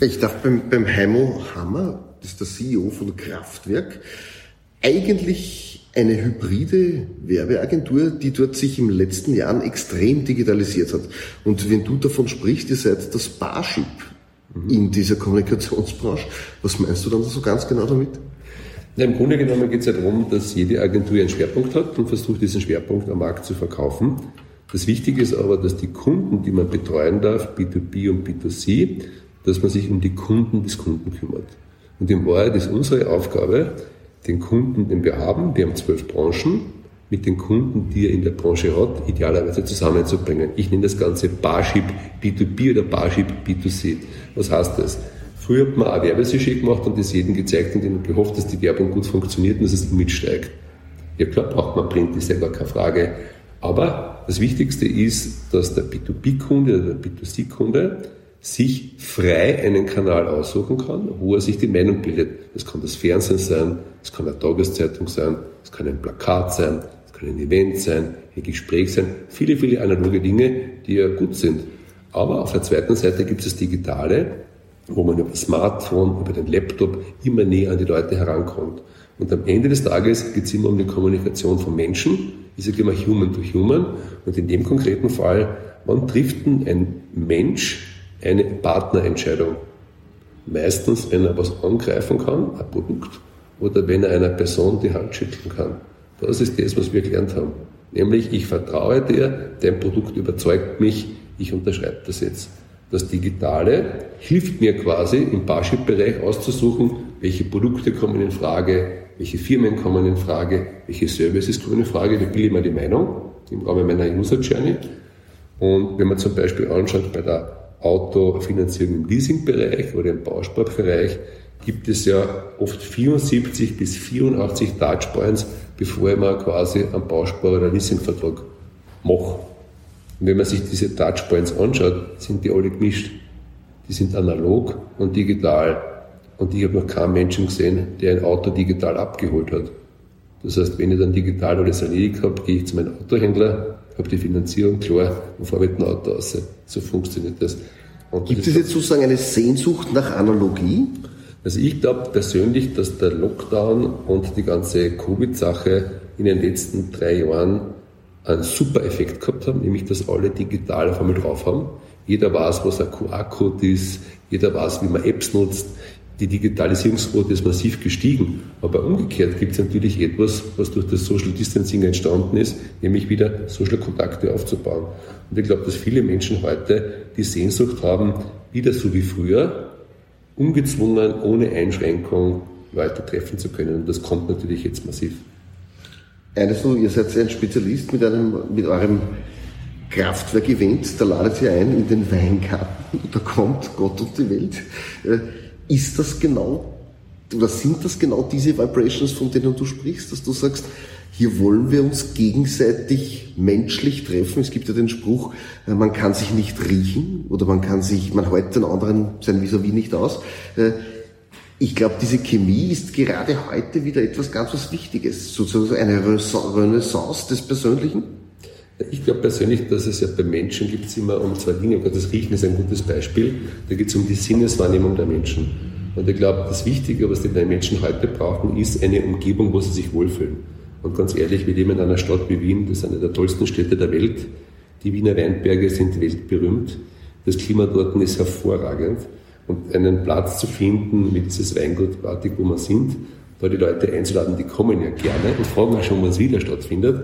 Ich darf beim, beim Heimo Hammer, das ist der CEO von Kraftwerk, eigentlich eine hybride Werbeagentur, die dort sich im letzten Jahren extrem digitalisiert hat. Und wenn du davon sprichst, ihr seid das Barship mhm. in dieser Kommunikationsbranche, was meinst du dann so ganz genau damit? Ja, Im Grunde genommen geht es ja darum, dass jede Agentur einen Schwerpunkt hat und versucht, diesen Schwerpunkt am Markt zu verkaufen. Das Wichtige ist aber, dass die Kunden, die man betreuen darf, B2B und B2C, dass man sich um die Kunden des Kunden kümmert. Und in Wahrheit ist unsere Aufgabe, den Kunden, den wir haben, wir haben zwölf Branchen, mit den Kunden, die er in der Branche hat, idealerweise zusammenzubringen. Ich nenne das Ganze Barship B2B oder Barship B2C. Was heißt das? Früher hat man ein Werbesujet gemacht und das jedem gezeigt und ihnen gehofft, dass die Werbung gut funktioniert und dass das Image steigt. Ja klar braucht man Print, ist ja gar keine Frage. Aber das Wichtigste ist, dass der B2B-Kunde oder der B2C-Kunde sich frei einen Kanal aussuchen kann, wo er sich die Meinung bildet. Das kann das Fernsehen sein, das kann eine Tageszeitung sein, das kann ein Plakat sein, das kann ein Event sein, ein Gespräch sein, viele, viele analoge Dinge, die ja gut sind. Aber auf der zweiten Seite gibt es das Digitale, wo man über das Smartphone, über den Laptop immer näher an die Leute herankommt. Und am Ende des Tages geht es immer um die Kommunikation von Menschen. Ich sage immer Human to Human. Und in dem konkreten Fall, wann trifft denn ein Mensch eine Partnerentscheidung. Meistens, wenn er was angreifen kann, ein Produkt, oder wenn er einer Person die Hand schütteln kann. Das ist das, was wir gelernt haben. Nämlich, ich vertraue dir, dein Produkt überzeugt mich, ich unterschreibe das jetzt. Das Digitale hilft mir quasi im Barship-Bereich auszusuchen, welche Produkte kommen in Frage, welche Firmen kommen in Frage, welche Services kommen in Frage. Da bilde ich mir die Meinung im Rahmen meiner User Journey. Und wenn man zum Beispiel anschaut bei der Autofinanzierung im Leasingbereich oder im Bausparbereich gibt es ja oft 74 bis 84 Touchpoints, bevor man quasi einen Bauspar- oder Leasingvertrag macht. Und wenn man sich diese Touchpoints anschaut, sind die alle gemischt. Die sind analog und digital. Und ich habe noch keinen Menschen gesehen, der ein Auto digital abgeholt hat. Das heißt, wenn ich dann digital alles erledigt habe, gehe ich zu meinem Autohändler, habe die Finanzierung klar und fahre mit dem Auto raus. So funktioniert das. Und Gibt es jetzt sozusagen eine Sehnsucht nach Analogie? Also ich glaube persönlich, dass der Lockdown und die ganze Covid-Sache in den letzten drei Jahren einen super Effekt gehabt haben, nämlich dass alle digital auf einmal drauf haben. Jeder weiß, was ein QR-Code ist, jeder weiß, wie man Apps nutzt, die Digitalisierungsquote ist massiv gestiegen. Aber umgekehrt gibt es natürlich etwas, was durch das Social Distancing entstanden ist, nämlich wieder Social Kontakte aufzubauen. Und ich glaube, dass viele Menschen heute die Sehnsucht haben, wieder so wie früher, ungezwungen, ohne Einschränkung Leute treffen zu können. Und das kommt natürlich jetzt massiv. Eines so, ihr seid ein Spezialist mit einem, mit eurem Kraftwerk-Event, da ladet ihr ein in den Weingarten, da kommt Gott und die Welt. Ist das genau, oder sind das genau diese Vibrations, von denen du sprichst, dass du sagst, hier wollen wir uns gegenseitig menschlich treffen. Es gibt ja den Spruch, äh, man kann sich nicht riechen oder man kann sich, man hält den anderen sein vis-à-vis nicht aus. Äh, ich glaube, diese Chemie ist gerade heute wieder etwas ganz was Wichtiges, sozusagen eine Renaissance des Persönlichen. Ich glaube persönlich, dass es ja bei Menschen gibt es immer um zwei Dinge. Das Riechen ist ein gutes Beispiel. Da geht es um die Sinneswahrnehmung der Menschen. Und ich glaube, das Wichtige, was die Menschen heute brauchen, ist eine Umgebung, wo sie sich wohlfühlen. Und ganz ehrlich, wir leben in einer Stadt wie Wien, das ist eine der tollsten Städte der Welt. Die Wiener Weinberge sind weltberühmt. Das Klima dort ist hervorragend. Und einen Platz zu finden mit dieses Weingutpartig, wo wir sind, da die Leute einzuladen, die kommen ja gerne und fragen auch schon, was wieder stattfindet.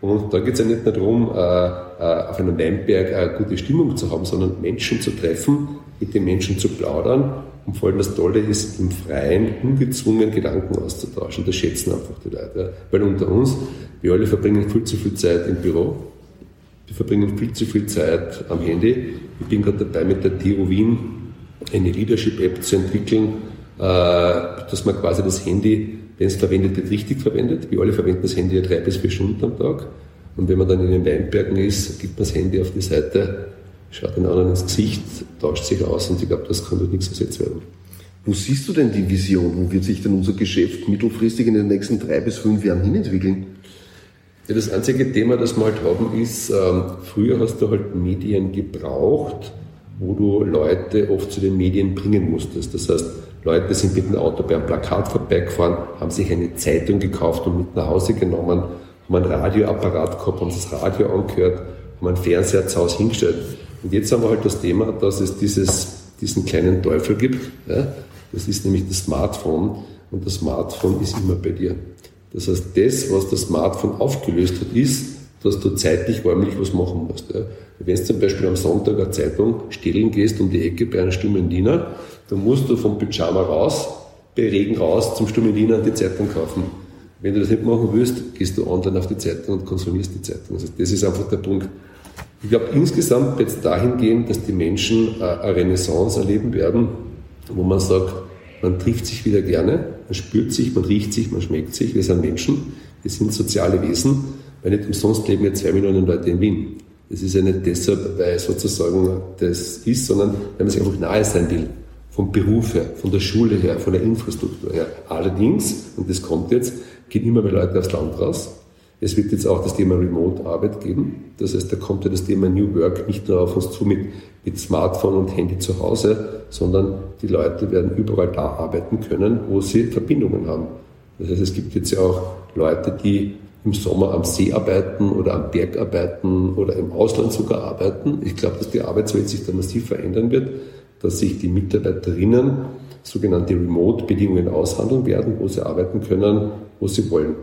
Und da geht es ja nicht nur darum, äh, äh, auf einem Weinberg eine gute Stimmung zu haben, sondern Menschen zu treffen, mit den Menschen zu plaudern. Und vor allem das Tolle ist, im Freien, ungezwungen Gedanken auszutauschen. Das schätzen einfach die Leute. Weil unter uns, wir alle verbringen viel zu viel Zeit im Büro. Wir verbringen viel zu viel Zeit am Handy. Ich bin gerade dabei, mit der TU Wien eine Leadership-App zu entwickeln, äh, dass man quasi das Handy wenn es verwendet wird, richtig verwendet. Wir alle verwenden das Handy ja drei bis vier Stunden am Tag. Und wenn man dann in den Weinbergen ist, gibt man das Handy auf die Seite, schaut den anderen ins Gesicht, tauscht sich aus und ich glaube, das kann durch nichts ersetzt werden. Wo siehst du denn die Vision? Wo wird sich denn unser Geschäft mittelfristig in den nächsten drei bis fünf Jahren hinentwickeln? Ja, das einzige Thema, das wir halt haben, ist, ähm, früher hast du halt Medien gebraucht, wo du Leute oft zu den Medien bringen musstest. Das heißt, Leute sind mit dem Auto bei einem Plakat vorbeigefahren, haben sich eine Zeitung gekauft und mit nach Hause genommen, haben einen Radioapparat gehabt, haben das Radio angehört, haben einen Fernseher zu Hause hingestellt. Und jetzt haben wir halt das Thema, dass es dieses, diesen kleinen Teufel gibt. Ja? Das ist nämlich das Smartphone und das Smartphone ist immer bei dir. Das heißt, das, was das Smartphone aufgelöst hat, ist, dass du zeitlich räumlich was machen musst. Ja? Wenn du zum Beispiel am Sonntag eine Zeitung stehlen gehst um die Ecke bei einer Stummendiener, dann musst du vom Pyjama raus, bei Regen raus zum Stummendiener die Zeitung kaufen. Wenn du das nicht machen willst, gehst du online auf die Zeitung und konsumierst die Zeitung. Also das ist einfach der Punkt. Ich glaube, insgesamt wird es dahin gehen, dass die Menschen eine Renaissance erleben werden, wo man sagt, man trifft sich wieder gerne, man spürt sich, man riecht sich, man schmeckt sich, wir sind Menschen, wir sind soziale Wesen, weil nicht umsonst leben ja zwei Millionen Leute in Wien. Das ist ja nicht deshalb, weil sozusagen das ist, sondern weil man sich einfach nahe sein will. Vom Beruf her, von der Schule her, von der Infrastruktur her. Allerdings, und das kommt jetzt, gehen immer mehr Leute aufs Land raus. Es wird jetzt auch das Thema Remote-Arbeit geben. Das heißt, da kommt ja das Thema New Work nicht nur auf uns zu mit, mit Smartphone und Handy zu Hause, sondern die Leute werden überall da arbeiten können, wo sie Verbindungen haben. Das heißt, es gibt jetzt ja auch Leute, die im Sommer am See arbeiten oder am Berg arbeiten oder im Ausland sogar arbeiten. Ich glaube, dass die Arbeitswelt sich da massiv verändern wird, dass sich die Mitarbeiterinnen sogenannte Remote-Bedingungen aushandeln werden, wo sie arbeiten können, wo sie wollen.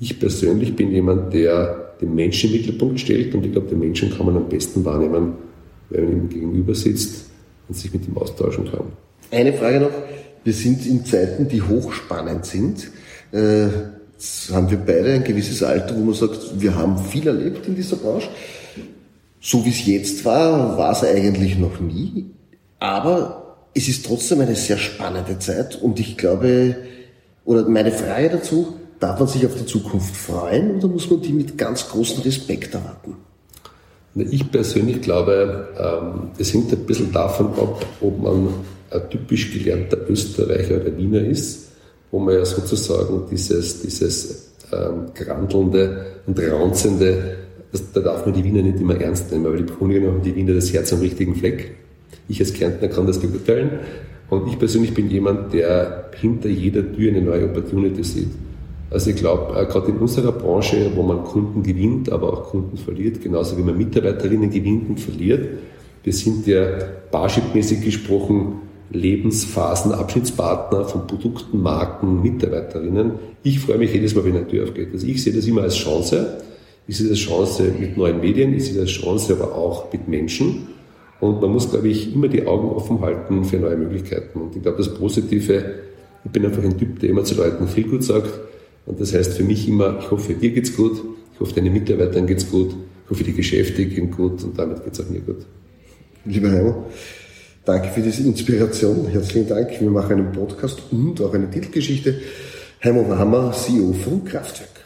Ich persönlich bin jemand, der den Menschen im Mittelpunkt stellt und ich glaube, den Menschen kann man am besten wahrnehmen, wenn man ihm gegenüber sitzt und sich mit ihm austauschen kann. Eine Frage noch. Wir sind in Zeiten, die hochspannend sind. Äh, haben wir beide ein gewisses Alter, wo man sagt, wir haben viel erlebt in dieser Branche. So wie es jetzt war, war es eigentlich noch nie. Aber es ist trotzdem eine sehr spannende Zeit und ich glaube, oder meine Frage dazu, darf man sich auf die Zukunft freuen oder muss man die mit ganz großem Respekt erwarten? Ich persönlich glaube, ähm, es hängt ein bisschen davon ab, ob man ein typisch gelernter Österreicher oder Wiener ist wo man ja sozusagen dieses, dieses ähm, grandelnde und raunzende, das, da darf man die Wiener nicht immer ernst nehmen, weil die Grunde haben die Wiener das Herz am richtigen Fleck. Ich als Kärntner kann das beurteilen. Und ich persönlich bin jemand, der hinter jeder Tür eine neue Opportunity sieht. Also ich glaube, äh, gerade in unserer Branche, wo man Kunden gewinnt, aber auch Kunden verliert, genauso wie man Mitarbeiterinnen gewinnt und verliert, wir sind ja barship-mäßig gesprochen Lebensphasen, Abschnittspartner von Produkten, Marken, Mitarbeiterinnen. Ich freue mich jedes Mal, wenn eine Tür aufgeht. Also ich sehe das immer als Chance. Ich sehe das Chance mit neuen Medien, ich sehe das Chance aber auch mit Menschen. Und man muss, glaube ich, immer die Augen offen halten für neue Möglichkeiten. Und ich glaube, das Positive, ich bin einfach ein Typ, der immer zu Leuten viel gut sagt. Und das heißt für mich immer, ich hoffe, dir geht's gut, ich hoffe, deinen Mitarbeitern geht's gut, ich hoffe, die Geschäfte gehen gut und damit geht's auch mir gut. Lieber Heimo, Danke für diese Inspiration. Herzlichen Dank. Wir machen einen Podcast und auch eine Titelgeschichte. Heimo Hammer, CEO von Kraftwerk.